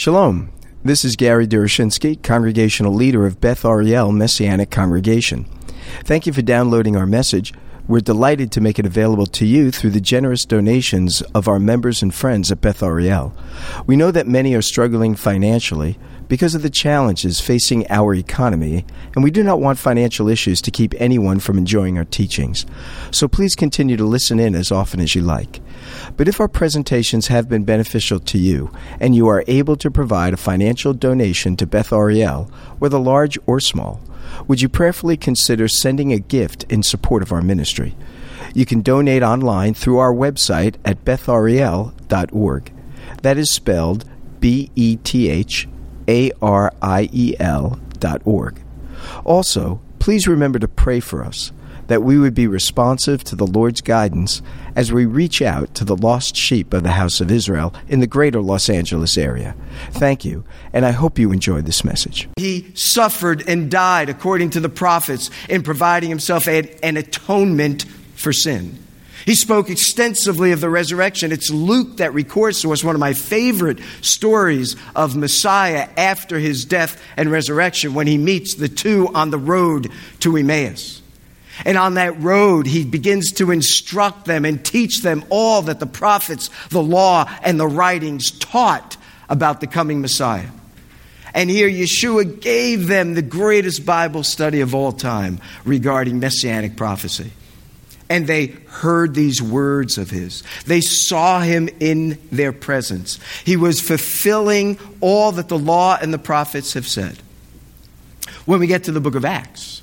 Shalom. This is Gary Derechinsky, congregational leader of Beth Ariel Messianic Congregation. Thank you for downloading our message. We're delighted to make it available to you through the generous donations of our members and friends at Beth Ariel. We know that many are struggling financially because of the challenges facing our economy, and we do not want financial issues to keep anyone from enjoying our teachings. So please continue to listen in as often as you like. But if our presentations have been beneficial to you, and you are able to provide a financial donation to Beth Ariel, whether large or small, would you prayerfully consider sending a gift in support of our ministry? You can donate online through our website at bethariel.org. That is spelled B E T H A R I E L dot org. Also, please remember to pray for us that we would be responsive to the Lord's guidance as we reach out to the lost sheep of the house of Israel in the greater Los Angeles area. Thank you, and I hope you enjoyed this message. He suffered and died according to the prophets in providing himself an atonement for sin. He spoke extensively of the resurrection. It's Luke that records to us one of my favorite stories of Messiah after his death and resurrection when he meets the two on the road to Emmaus. And on that road, he begins to instruct them and teach them all that the prophets, the law, and the writings taught about the coming Messiah. And here Yeshua gave them the greatest Bible study of all time regarding messianic prophecy. And they heard these words of his. They saw him in their presence. He was fulfilling all that the law and the prophets have said. When we get to the book of Acts,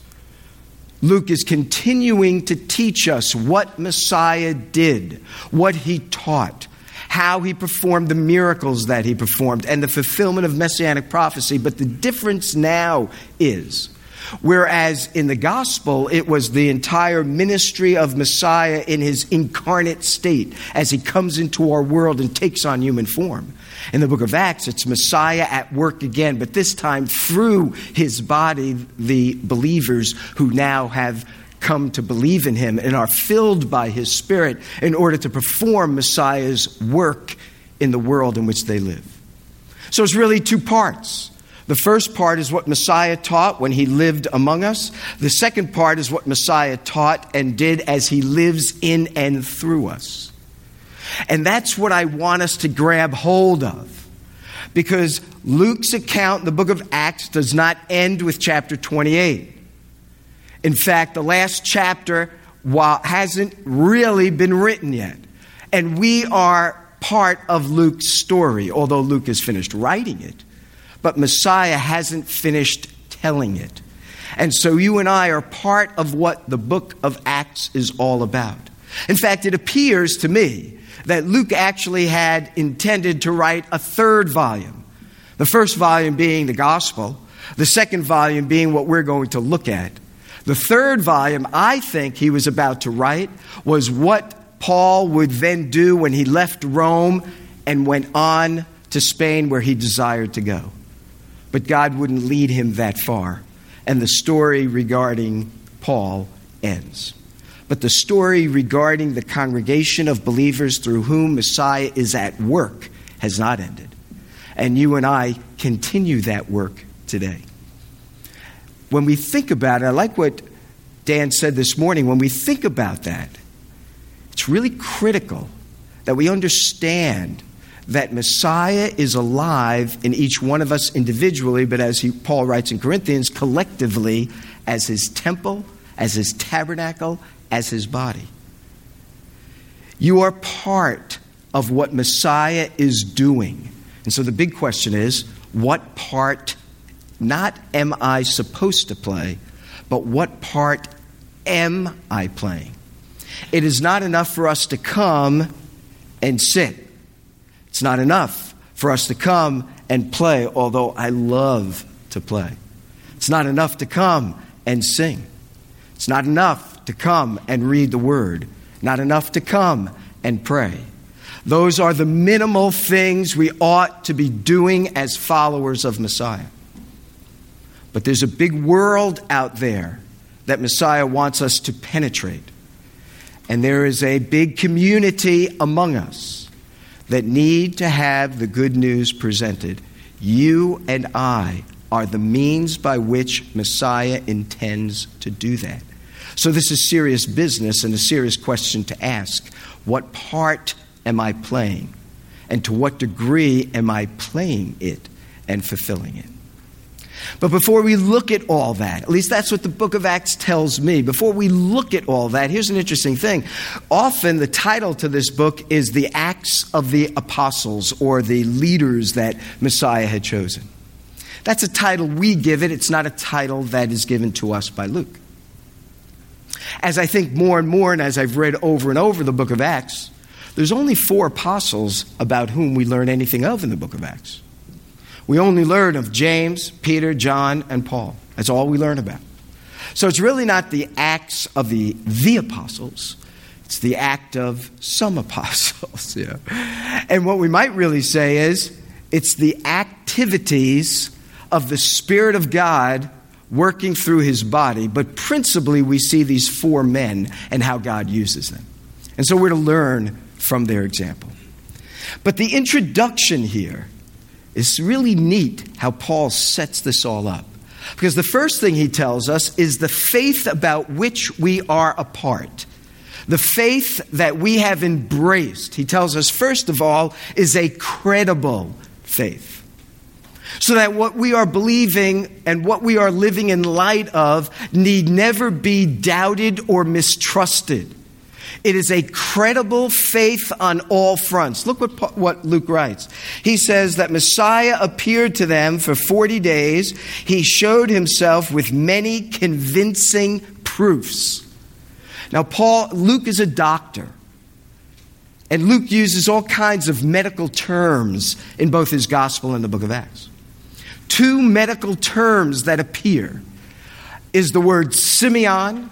Luke is continuing to teach us what Messiah did, what he taught, how he performed the miracles that he performed, and the fulfillment of messianic prophecy. But the difference now is Whereas in the gospel, it was the entire ministry of Messiah in his incarnate state as he comes into our world and takes on human form. In the book of Acts, it's Messiah at work again, but this time through his body, the believers who now have come to believe in him and are filled by his spirit in order to perform Messiah's work in the world in which they live. So it's really two parts. The first part is what Messiah taught when he lived among us. The second part is what Messiah taught and did as he lives in and through us. And that's what I want us to grab hold of. Because Luke's account the book of Acts does not end with chapter 28. In fact, the last chapter hasn't really been written yet. And we are part of Luke's story, although Luke has finished writing it. But Messiah hasn't finished telling it. And so you and I are part of what the book of Acts is all about. In fact, it appears to me that Luke actually had intended to write a third volume. The first volume being the gospel, the second volume being what we're going to look at. The third volume, I think he was about to write, was what Paul would then do when he left Rome and went on to Spain where he desired to go. But God wouldn't lead him that far. And the story regarding Paul ends. But the story regarding the congregation of believers through whom Messiah is at work has not ended. And you and I continue that work today. When we think about it, I like what Dan said this morning. When we think about that, it's really critical that we understand that Messiah is alive in each one of us individually, but as he, Paul writes in Corinthians, collectively as his temple, as his tabernacle, as his body. You are part of what Messiah is doing. And so the big question is what part, not am I supposed to play, but what part am I playing? It is not enough for us to come and sit. It's not enough for us to come and play, although I love to play. It's not enough to come and sing. It's not enough to come and read the Word, not enough to come and pray. Those are the minimal things we ought to be doing as followers of Messiah. But there's a big world out there that Messiah wants us to penetrate. And there is a big community among us that need to have the good news presented. You and I are the means by which Messiah intends to do that. So, this is serious business and a serious question to ask. What part am I playing? And to what degree am I playing it and fulfilling it? But before we look at all that, at least that's what the book of Acts tells me, before we look at all that, here's an interesting thing. Often the title to this book is The Acts of the Apostles or the leaders that Messiah had chosen. That's a title we give it, it's not a title that is given to us by Luke. As I think more and more, and as I've read over and over the book of Acts, there's only four apostles about whom we learn anything of in the book of Acts. We only learn of James, Peter, John, and Paul. That's all we learn about. So it's really not the acts of the the apostles. It's the act of some apostles. Yeah. And what we might really say is it's the activities of the Spirit of God working through his body, but principally we see these four men and how God uses them. And so we're to learn from their example. But the introduction here it's really neat how Paul sets this all up. Because the first thing he tells us is the faith about which we are a part. The faith that we have embraced, he tells us, first of all, is a credible faith. So that what we are believing and what we are living in light of need never be doubted or mistrusted. It is a credible faith on all fronts. Look what, what Luke writes. He says that Messiah appeared to them for 40 days. He showed himself with many convincing proofs. Now, Paul, Luke is a doctor. And Luke uses all kinds of medical terms in both his gospel and the book of Acts. Two medical terms that appear is the word semeion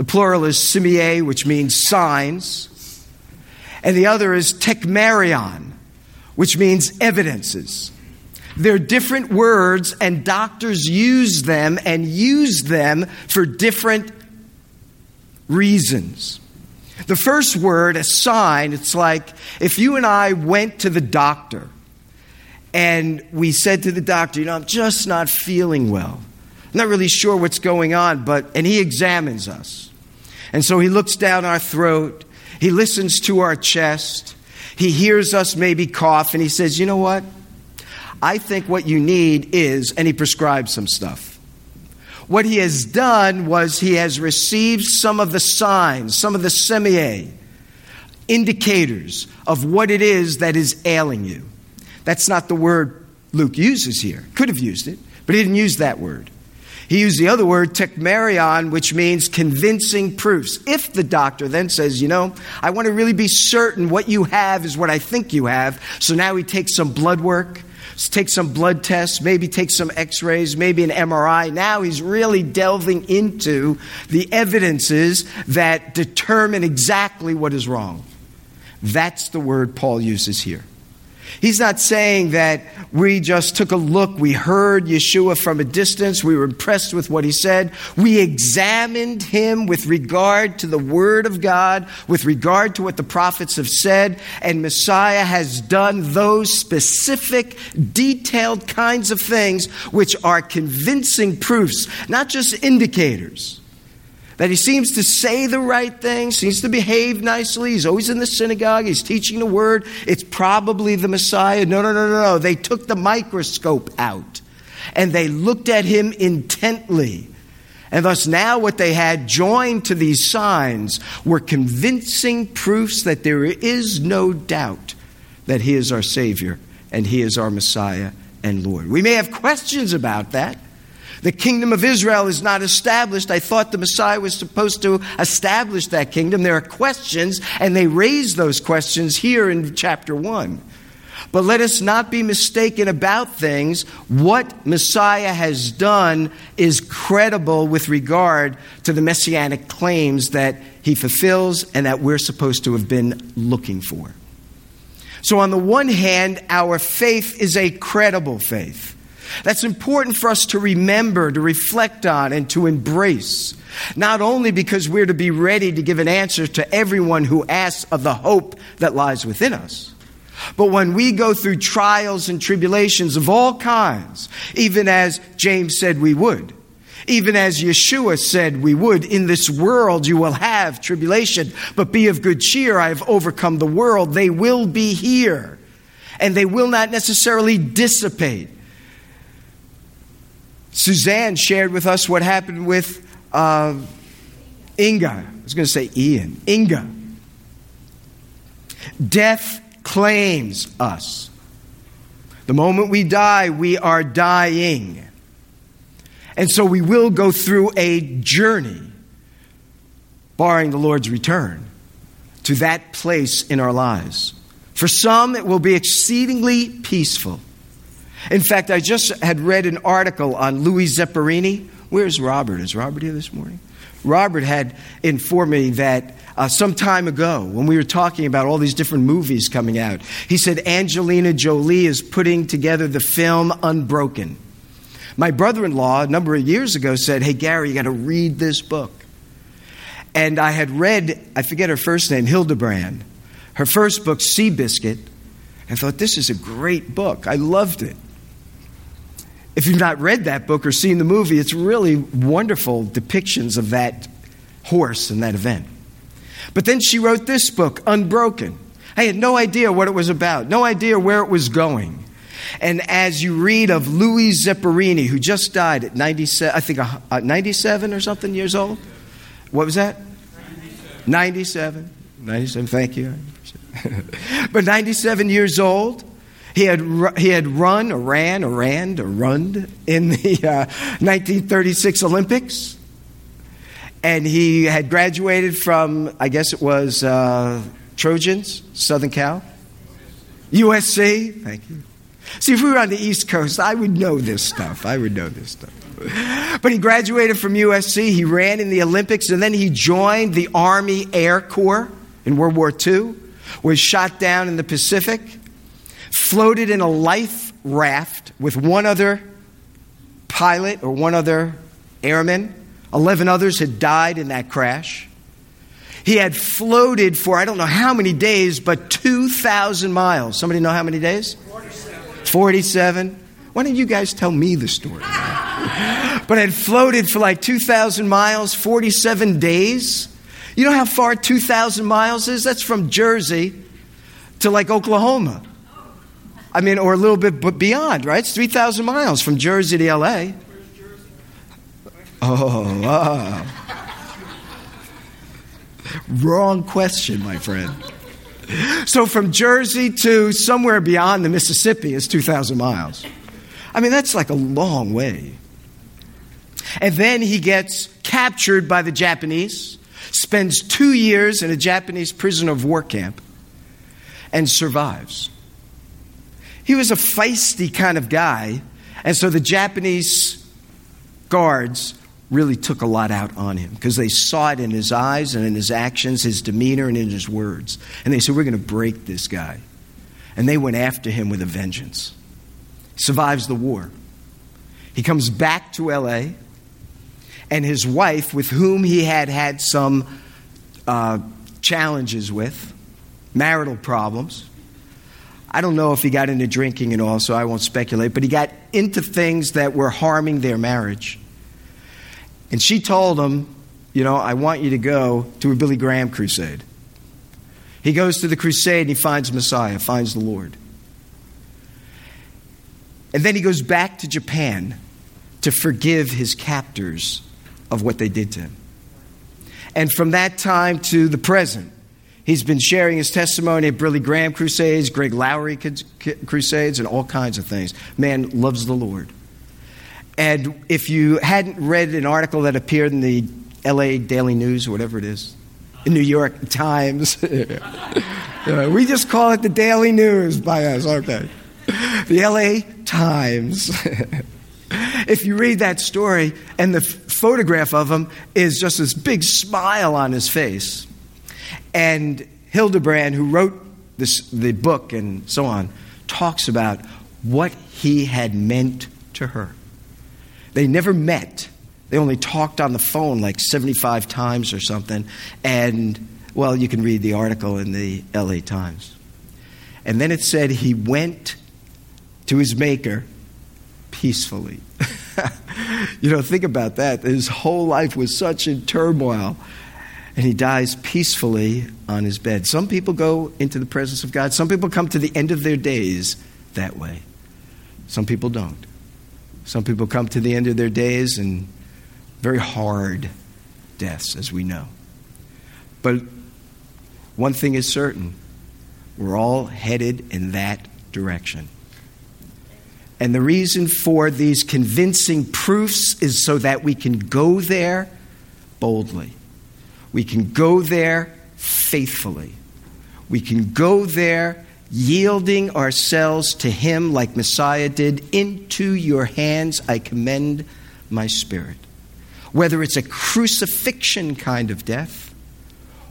the plural is semeia, which means signs. And the other is tekmerion, which means evidences. They're different words, and doctors use them and use them for different reasons. The first word, a sign, it's like if you and I went to the doctor and we said to the doctor, You know, I'm just not feeling well. I'm not really sure what's going on, but, and he examines us. And so he looks down our throat, he listens to our chest, he hears us maybe cough, and he says, You know what? I think what you need is, and he prescribes some stuff. What he has done was he has received some of the signs, some of the semeia, indicators of what it is that is ailing you. That's not the word Luke uses here. Could have used it, but he didn't use that word. He used the other word, tekmerion, which means convincing proofs. If the doctor then says, you know, I want to really be certain what you have is what I think you have, so now he takes some blood work, takes some blood tests, maybe takes some x rays, maybe an MRI. Now he's really delving into the evidences that determine exactly what is wrong. That's the word Paul uses here. He's not saying that we just took a look, we heard Yeshua from a distance, we were impressed with what he said. We examined him with regard to the Word of God, with regard to what the prophets have said, and Messiah has done those specific, detailed kinds of things which are convincing proofs, not just indicators that he seems to say the right thing, seems to behave nicely. He's always in the synagogue, he's teaching the word. It's probably the Messiah. No, no, no, no, no. They took the microscope out and they looked at him intently. And thus, now what they had joined to these signs were convincing proofs that there is no doubt that he is our Savior and he is our Messiah and Lord. We may have questions about that. The kingdom of Israel is not established. I thought the Messiah was supposed to establish that kingdom. There are questions, and they raise those questions here in chapter 1. But let us not be mistaken about things. What Messiah has done is credible with regard to the messianic claims that he fulfills and that we're supposed to have been looking for. So, on the one hand, our faith is a credible faith. That's important for us to remember, to reflect on, and to embrace. Not only because we're to be ready to give an answer to everyone who asks of the hope that lies within us, But when we go through trials and tribulations of all kinds, even as James said we would, even as Yeshua said we would, in this world you will have tribulation, but be of good cheer. I have overcome the world. They will be here, and they will not necessarily dissipate. Suzanne shared with us what happened with uh, Inga. I was going to say Ian. Inga. Death claims us. The moment we die, we are dying. And so we will go through a journey, barring the Lord's return, to that place in our lives. For some, it will be exceedingly peaceful. In fact, I just had read an article on Louis Zamperini. Where's Robert? Is Robert here this morning? Robert had informed me that uh, some time ago, when we were talking about all these different movies coming out, he said Angelina Jolie is putting together the film Unbroken. My brother in law, a number of years ago, said, Hey, Gary, you got to read this book. And I had read, I forget her first name, Hildebrand, her first book, Seabiscuit. I thought, This is a great book. I loved it. If you've not read that book or seen the movie, it's really wonderful depictions of that horse and that event. But then she wrote this book, Unbroken. I had no idea what it was about, no idea where it was going. And as you read of Louis Zamperini, who just died at 97, I think uh, 97 or something years old. What was that? 97. 97, 97 thank you. but 97 years old. He had, he had run or ran or ran or run in the uh, 1936 Olympics. And he had graduated from, I guess it was uh, Trojans, Southern Cal. USC, thank you. See, if we were on the East Coast, I would know this stuff. I would know this stuff. But he graduated from USC, he ran in the Olympics, and then he joined the Army Air Corps in World War II, was shot down in the Pacific floated in a life raft with one other pilot or one other airman. Eleven others had died in that crash. He had floated for I don't know how many days, but 2,000 miles. Somebody know how many days? 47. 47. Why don't you guys tell me the story? but had floated for like 2,000 miles, 47 days. You know how far 2,000 miles is? That's from Jersey to like Oklahoma. I mean, or a little bit beyond, right? It's 3,000 miles from Jersey to LA. Oh, wow. Wrong question, my friend. So from Jersey to somewhere beyond the Mississippi is 2,000 miles. I mean, that's like a long way. And then he gets captured by the Japanese, spends two years in a Japanese prisoner of war camp, and survives. He was a feisty kind of guy, and so the Japanese guards really took a lot out on him because they saw it in his eyes and in his actions, his demeanor, and in his words. And they said, We're going to break this guy. And they went after him with a vengeance. Survives the war. He comes back to LA, and his wife, with whom he had had some uh, challenges with, marital problems, I don't know if he got into drinking and all, so I won't speculate, but he got into things that were harming their marriage. And she told him, You know, I want you to go to a Billy Graham crusade. He goes to the crusade and he finds Messiah, finds the Lord. And then he goes back to Japan to forgive his captors of what they did to him. And from that time to the present, He's been sharing his testimony at Billy Graham crusades, Greg Laurie crusades, and all kinds of things. Man loves the Lord. And if you hadn't read an article that appeared in the LA Daily News or whatever it is, the New York Times, we just call it the Daily News by us, okay? The LA Times. if you read that story and the photograph of him is just this big smile on his face, and Hildebrand, who wrote this, the book and so on, talks about what he had meant to her. They never met. They only talked on the phone like 75 times or something. And, well, you can read the article in the LA Times. And then it said he went to his Maker peacefully. you know, think about that. His whole life was such in turmoil. And he dies peacefully on his bed. Some people go into the presence of God. Some people come to the end of their days that way. Some people don't. Some people come to the end of their days and very hard deaths, as we know. But one thing is certain we're all headed in that direction. And the reason for these convincing proofs is so that we can go there boldly. We can go there faithfully. We can go there yielding ourselves to Him like Messiah did. Into your hands I commend my spirit. Whether it's a crucifixion kind of death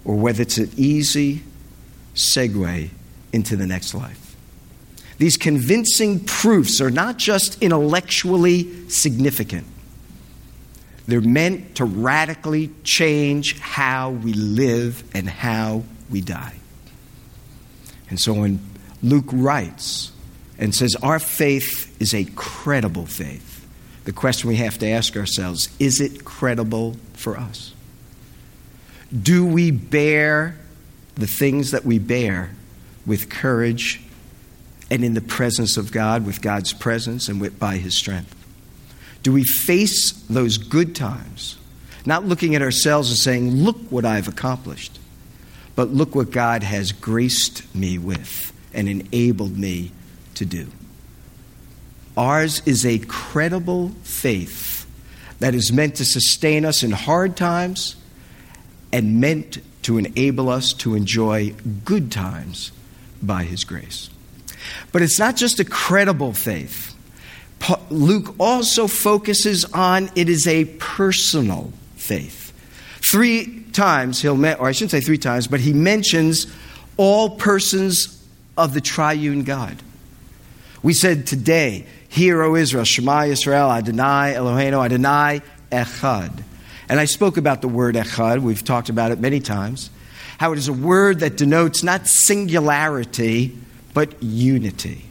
or whether it's an easy segue into the next life. These convincing proofs are not just intellectually significant, they're meant to radically change how we live and how we die. And so when Luke writes and says, Our faith is a credible faith, the question we have to ask ourselves is it credible for us? Do we bear the things that we bear with courage and in the presence of God, with God's presence and with, by His strength? Do we face those good times, not looking at ourselves and saying, Look what I've accomplished, but look what God has graced me with and enabled me to do? Ours is a credible faith that is meant to sustain us in hard times and meant to enable us to enjoy good times by His grace. But it's not just a credible faith. Luke also focuses on it is a personal faith. Three times he'll, met or I shouldn't say three times, but he mentions all persons of the triune God. We said today, Hear, O Israel, Shema Yisrael, Adonai Eloheinu, Adonai Echad. And I spoke about the word Echad, we've talked about it many times, how it is a word that denotes not singularity, but unity.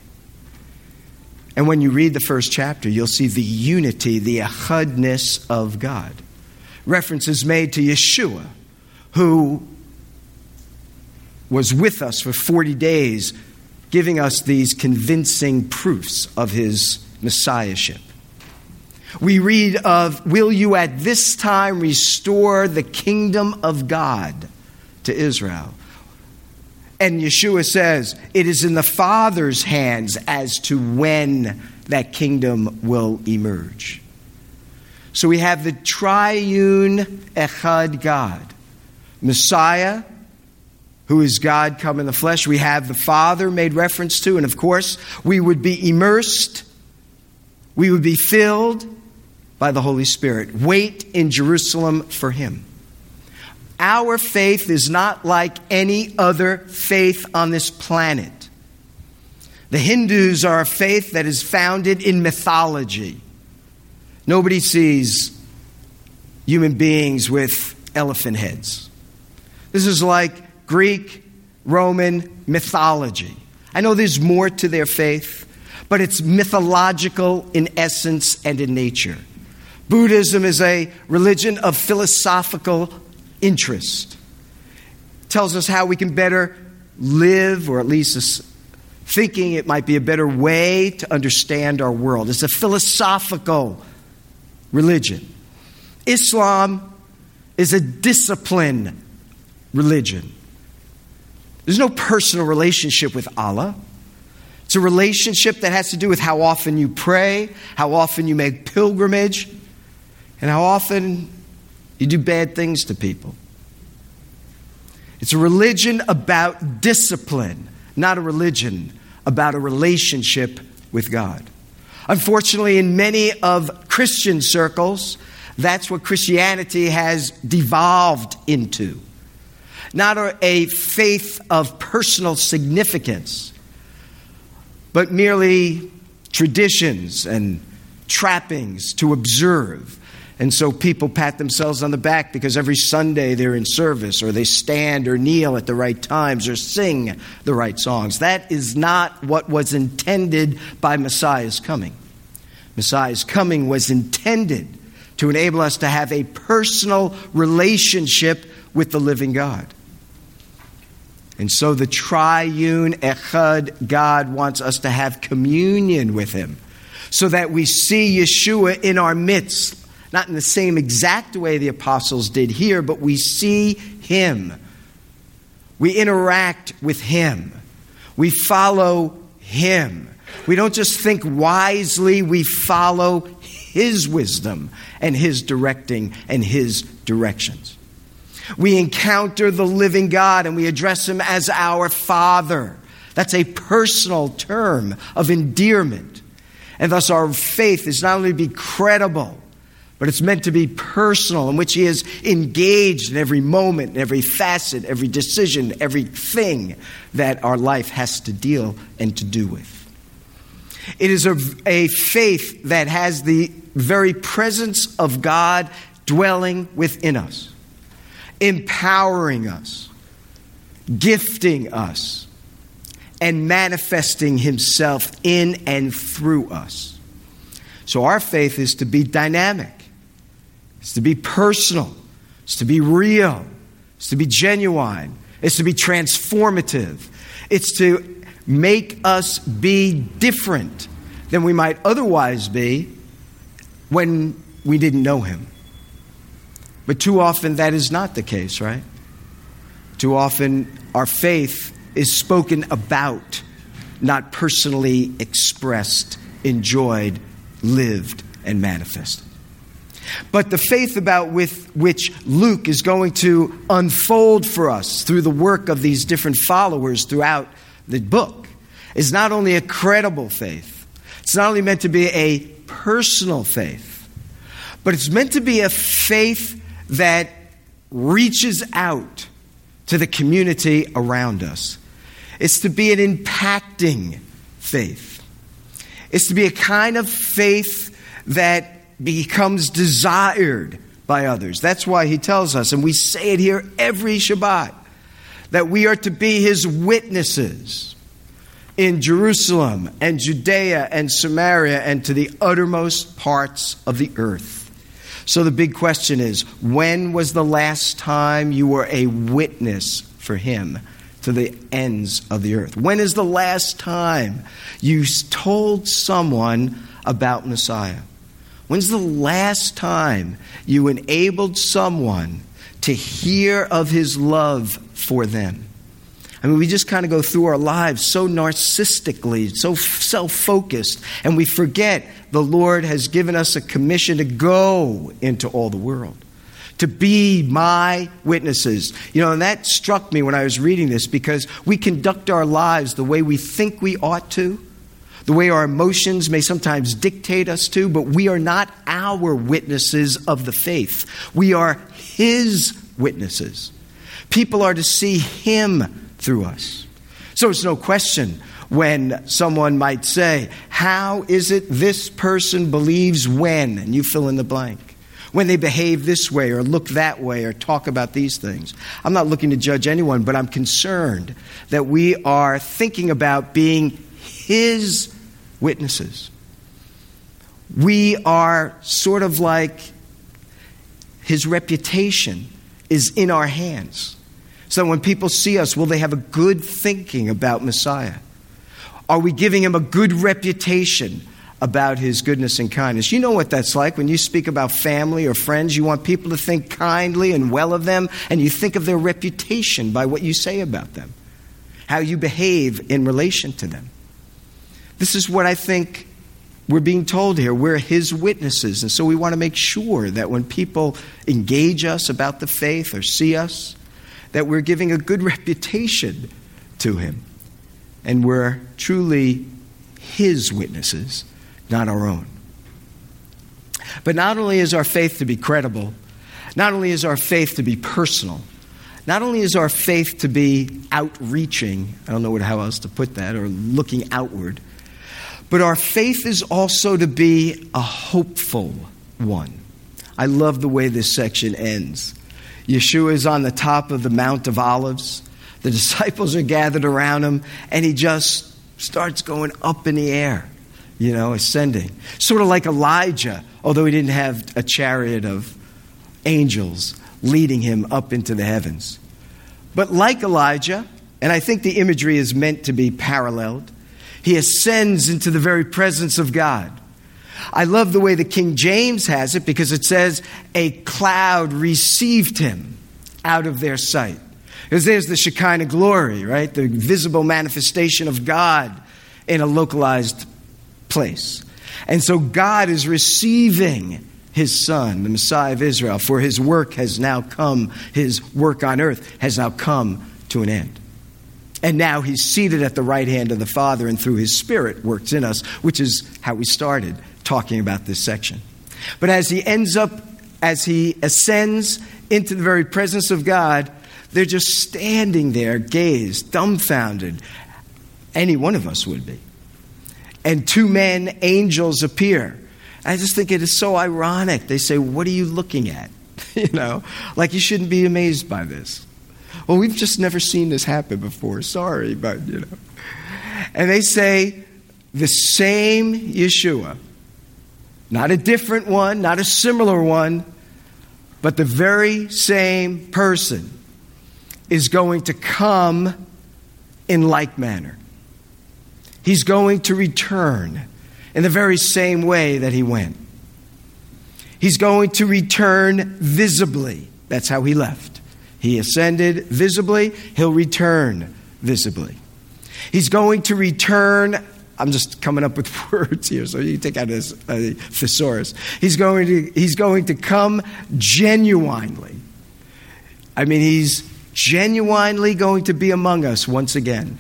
And when you read the first chapter, you'll see the unity, the echadness of God. References made to Yeshua, who was with us for 40 days, giving us these convincing proofs of his messiahship. We read of, Will you at this time restore the kingdom of God to Israel? And Yeshua says, It is in the Father's hands as to when that kingdom will emerge. So we have the triune Echad God, Messiah, who is God come in the flesh. We have the Father made reference to, and of course, we would be immersed, we would be filled by the Holy Spirit. Wait in Jerusalem for Him. Our faith is not like any other faith on this planet. The Hindus are a faith that is founded in mythology. Nobody sees human beings with elephant heads. This is like Greek, Roman mythology. I know there's more to their faith, but it's mythological in essence and in nature. Buddhism is a religion of philosophical interest. Tells us how we can better live, or at least thinking it might be a better way to understand our world. It's a philosophical religion. Islam is a discipline religion. There's no personal relationship with Allah. It's a relationship that has to do with how often you pray, how often you make pilgrimage, and how often you do bad things to people. It's a religion about discipline, not a religion about a relationship with God. Unfortunately, in many of Christian circles, that's what Christianity has devolved into. Not a faith of personal significance, but merely traditions and trappings to observe And so people pat themselves on the back because every Sunday they're in service or they stand or kneel at the right times or sing the right songs. That is not what was intended by Messiah's coming. Messiah's coming was intended to enable us to have a personal relationship with the living God. And so the triune Echad God wants us to have communion with Him so that we see Yeshua in our midst not in the same exact way the apostles did here, but we see him. We interact with him. We follow him. We don't just think wisely, we follow his wisdom and his directing and his directions. We encounter the living God and we address him as our Father. That's a personal term of endearment. And thus, our faith is not only to be credible, but it's meant to be personal, in which he is engaged in every moment, in every facet, every decision, everything that our life has to deal and to do with. It is a, a faith that has the very presence of God dwelling within us, empowering us, gifting us, and manifesting himself in and through us. So our faith is to be dynamic. It's to be personal. It's to be real. It's to be genuine. It's to be transformative. It's to make us be different than we might otherwise be when we didn't know Him. But too often that is not the case, right? Too often our faith is spoken about, not personally expressed, enjoyed, lived, and manifested. But the faith about with which Luke is going to unfold for us through the work of these different followers throughout the book is not only a credible faith, it's not only meant to be a personal faith, but it's meant to be a faith that reaches out to the community around us. It's to be an impacting faith. It's to be a kind of faith that becomes desired by others. That's why he tells us, and we say it here every Shabbat, that we are to be his witnesses in Jerusalem and Judea and Samaria and to the uttermost parts of the earth. So the big question is when was the last time you were a witness for him? to the ends of the earth. When is the last time you told someone about Messiah? When's the last time you enabled someone to hear of his love for them? I mean, we just kind of go through our lives so narcissistically, so self focused, and we forget the Lord has given us a commission to go into all the world, to be my witnesses. You know, and that struck me when I was reading this because we conduct our lives the way we think we ought to the way our emotions may sometimes dictate us to, but we are not our witnesses of the faith. We are His witnesses. People are to see Him through us. So it's no question when someone might say, How is it this person believes when? And you fill in the blank. When they behave this way or look that way or talk about these things. I'm not looking to judge anyone, but I'm concerned that we are thinking about being His witnesses. We are sort of like his reputation is in our hands. So when people see us, will they have a good thinking about Messiah? Are we giving him a good reputation about his goodness and kindness? You know what that's like when you speak about family or friends. You want people to think kindly and well of them, and you think of their reputation by what you say about them, how you behave in relation to them. This is what I think we're being told here. We're his witnesses. And so we want to make sure that when people engage us about the faith or see us, that we're giving a good reputation to him. And we're truly his witnesses, not our own. But not only is our faith to be credible, not only is our faith to be personal, not only is our faith to be outreaching, I don't know how else to put that, or looking outward, but our faith is also to be a hopeful one. I love the way this section ends. Yeshua is on the top of the Mount of Olives. The disciples are gathered around him, and he just starts going up in the air, you know, ascending. Sort of like Elijah, although he didn't have a chariot of angels leading him up into the heavens. But like Elijah, and I think the imagery is meant to be paralleled, he ascends into the very presence of God. I love the way the King James has it because it says, a cloud received him out of their sight. Because there's the Shekinah glory, right? The visible manifestation of God in a localized place. And so God is receiving his son, the Messiah of Israel, for his work has now come, his work on earth has now come to an end. And now he's seated at the right hand of the Father, and through his Spirit works in us, which is how we started talking about this section. But as he ends up, as he ascends into the very presence of God, they're just standing there, gazed, dumbfounded. Any one of us would be. And two men, angels, appear. I just think it is so ironic. They say, What are you looking at? you know, like you shouldn't be amazed by this. Well, we've just never seen this happen before. Sorry, but, you know. And they say, The same Yeshua, not a different one, not a similar one, but the very same person is going to come in like manner. He's going to return in the very same way that he went. He's going to return visibly. That's how he left. He ascended visibly, he'll return visibly. He's going to return. I'm just coming up with words here, so you take out his uh, thesaurus. He's going to he's going to come genuinely. I mean, he's genuinely going to be among us once again.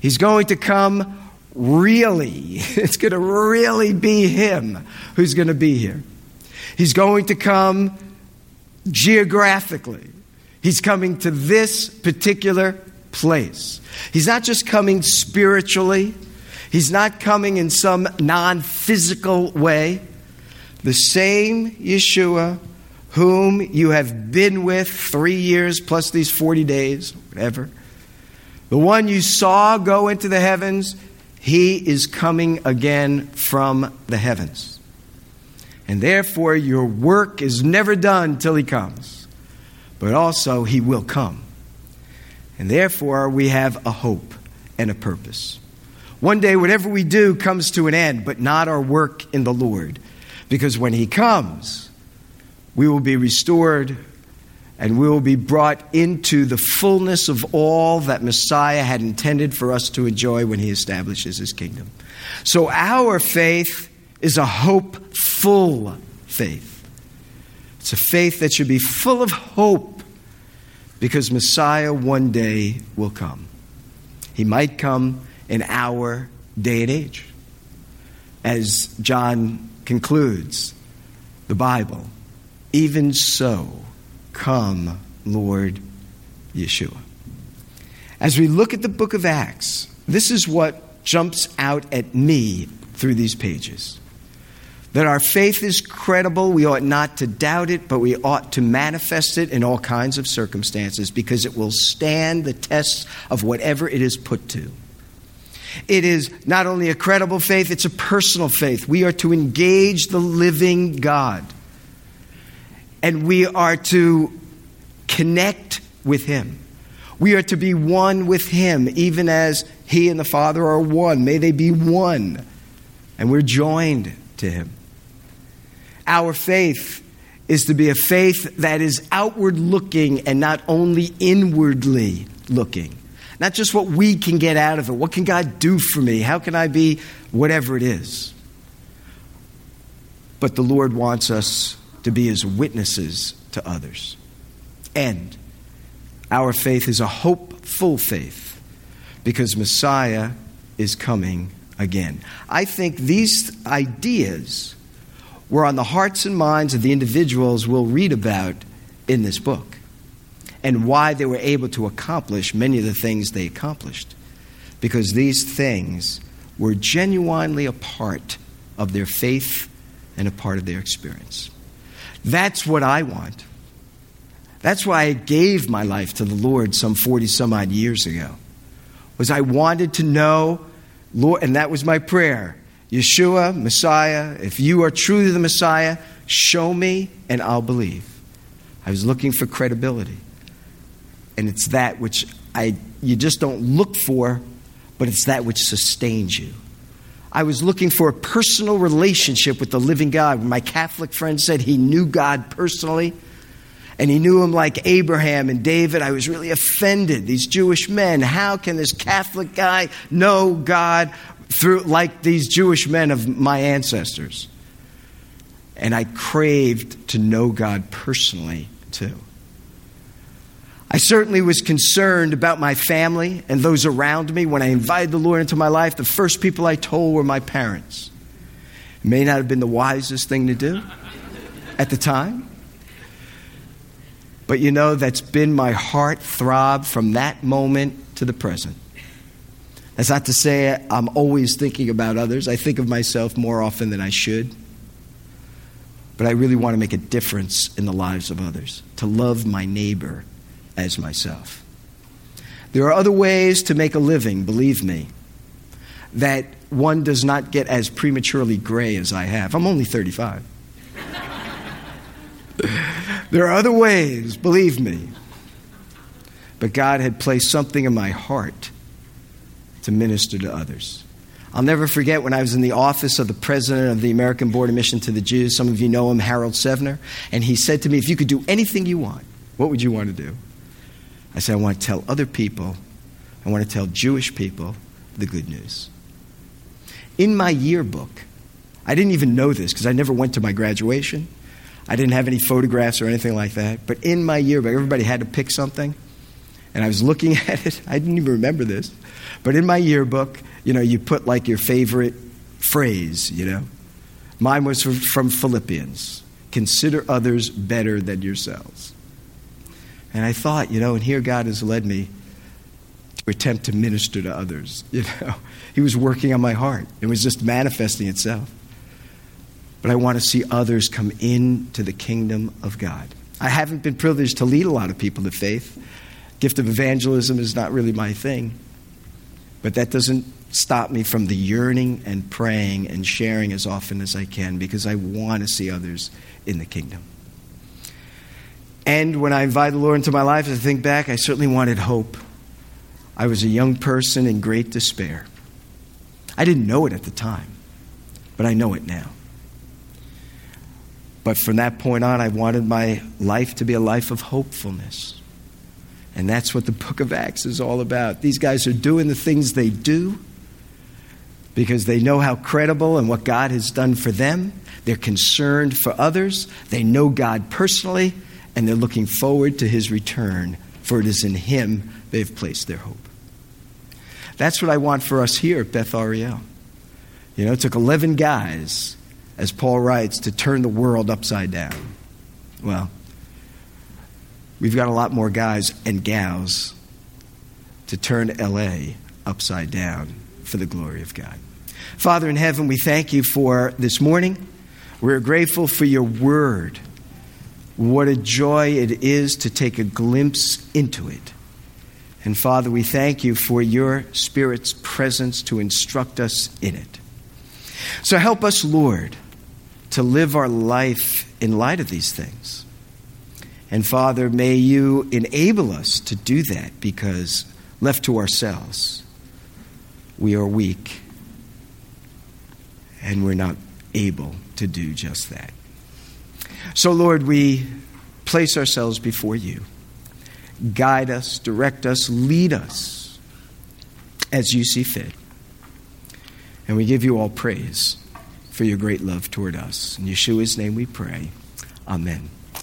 He's going to come really. It's going to really be Him who's going to be here. He's going to come geographically. He's coming to this particular place. He's not just coming spiritually, He's not coming in some non physical way. The same Yeshua whom you have been with three years plus these 40 days, whatever, the one you saw go into the heavens, he is coming again from the heavens. And therefore, your work is never done till he comes. But also, he will come. And therefore, we have a hope and a purpose. One day, whatever we do comes to an end, but not our work in the Lord. Because when he comes, we will be restored and we will be brought into the fullness of all that Messiah had intended for us to enjoy when he establishes his kingdom. So our faith is a hopeful faith. It's a faith that should be full of hope because Messiah one day will come. He might come in our day and age. As John concludes the Bible, even so Come, Lord Yeshua. As we look at the book of Acts, this is what jumps out at me through these pages. That our faith is credible, we ought not to doubt it, but we ought to manifest it in all kinds of circumstances because it will stand the tests of whatever it is put to. It is not only a credible faith, it's a personal faith. We are to engage the living God and we are to connect with Him. We are to be one with Him, even as He and the Father are one. May they be one. And we're joined to Him. Our faith is to be a faith that is outward looking and not only inwardly looking. Not just what we can get out of it. What can God do for me? How can I be whatever it is? But the Lord wants us to be as witnesses to others. And our faith is a hopeful faith because Messiah is coming again. I think these ideas were on the hearts and minds of the individuals we'll read about in this book and why they were able to accomplish many of the things they accomplished. Because these things were genuinely a part of their faith and a part of their experience. That's what I want. That's why I gave my life to the Lord some 40 some odd years ago. Was I wanted to know Lord and that was my prayer. Yeshua, Messiah, if you are truly the Messiah, show me and I'll believe. I was looking for credibility. And it's that which I you just don't look for, but it's that which sustains you. I was looking for a personal relationship with the living God. My Catholic friend said he knew God personally, and he knew him like Abraham and David, I was really offended. These Jewish men, how can this Catholic guy know God through like these Jewish men of my ancestors? And I craved to know God personally too. I certainly was concerned about my family and those around me. When I invited the Lord into my life, the first people I told were my parents. It may not have been the wisest thing to do at the time. But you know, that's been my heart throb from that moment to the present. That's not to say I'm always thinking about others. I think of myself more often than I should. But I really want to make a difference in the lives of others, to love my neighbor as myself. There are other ways to make a living, believe me, that one does not get as prematurely gray as I have. I'm only 35. there are other ways, believe me. But God had placed something in my heart to minister to others. I'll never forget when I was in the office of the president of the American Board of Mission to the Jews. Some of you know him, Harold Sevener. And he said to me, If you could do anything you want, what would you want to do? I said, I want to tell other people, I want to tell Jewish people the good news. In my yearbook, I didn't even know this because I never went to my graduation. I didn't have any photographs or anything like that. But in my yearbook, everybody had to pick something. And I was looking at it. I didn't even remember this. But in my yearbook, you know, you put like your favorite phrase, you know. Mine was from Philippians consider others better than yourselves. And I thought, you know, and here God has led me to attempt to minister to others. You know, He was working on my heart. It was just manifesting itself. But I want to see others come into the kingdom of God. I haven't been privileged to lead a lot of people to faith. The gift of evangelism is not really my thing. But that doesn't stop me from the yearning and praying and sharing as often as I can because I want to see others in the kingdom. And when I invited the Lord into my life, I think back, I certainly wanted hope. I was a young person in great despair. I didn't know it at the time, but I know it now. But from that point on, I wanted my life to be a life of hopefulness. And that's what the book of Acts is all about. These guys are doing the things they do because they know how credible and what God has done for them. They're concerned for others. They know God personally and they're looking forward to his return, for it is in him they've placed their hope. That's what I want for us here at Beth Ariel. You know, it took 11 guys, as Paul writes, to turn the world upside down. Well, we've got a lot more guys and gals to turn LA upside down for the glory of God. Father in heaven, we thank you for this morning. We're grateful for your word. What a joy it is to take a glimpse into it. And Father, we thank you for your Spirit's presence to instruct us in it. So help us, Lord, to live our life in light of these things. And Father, may you enable us to do that because left to ourselves, we are weak and we're not able to do just that. So, Lord, we place ourselves before you. Guide us, direct us, lead us as you see fit. And we give you all praise for your great love toward us. In Yeshua's name we pray. Amen.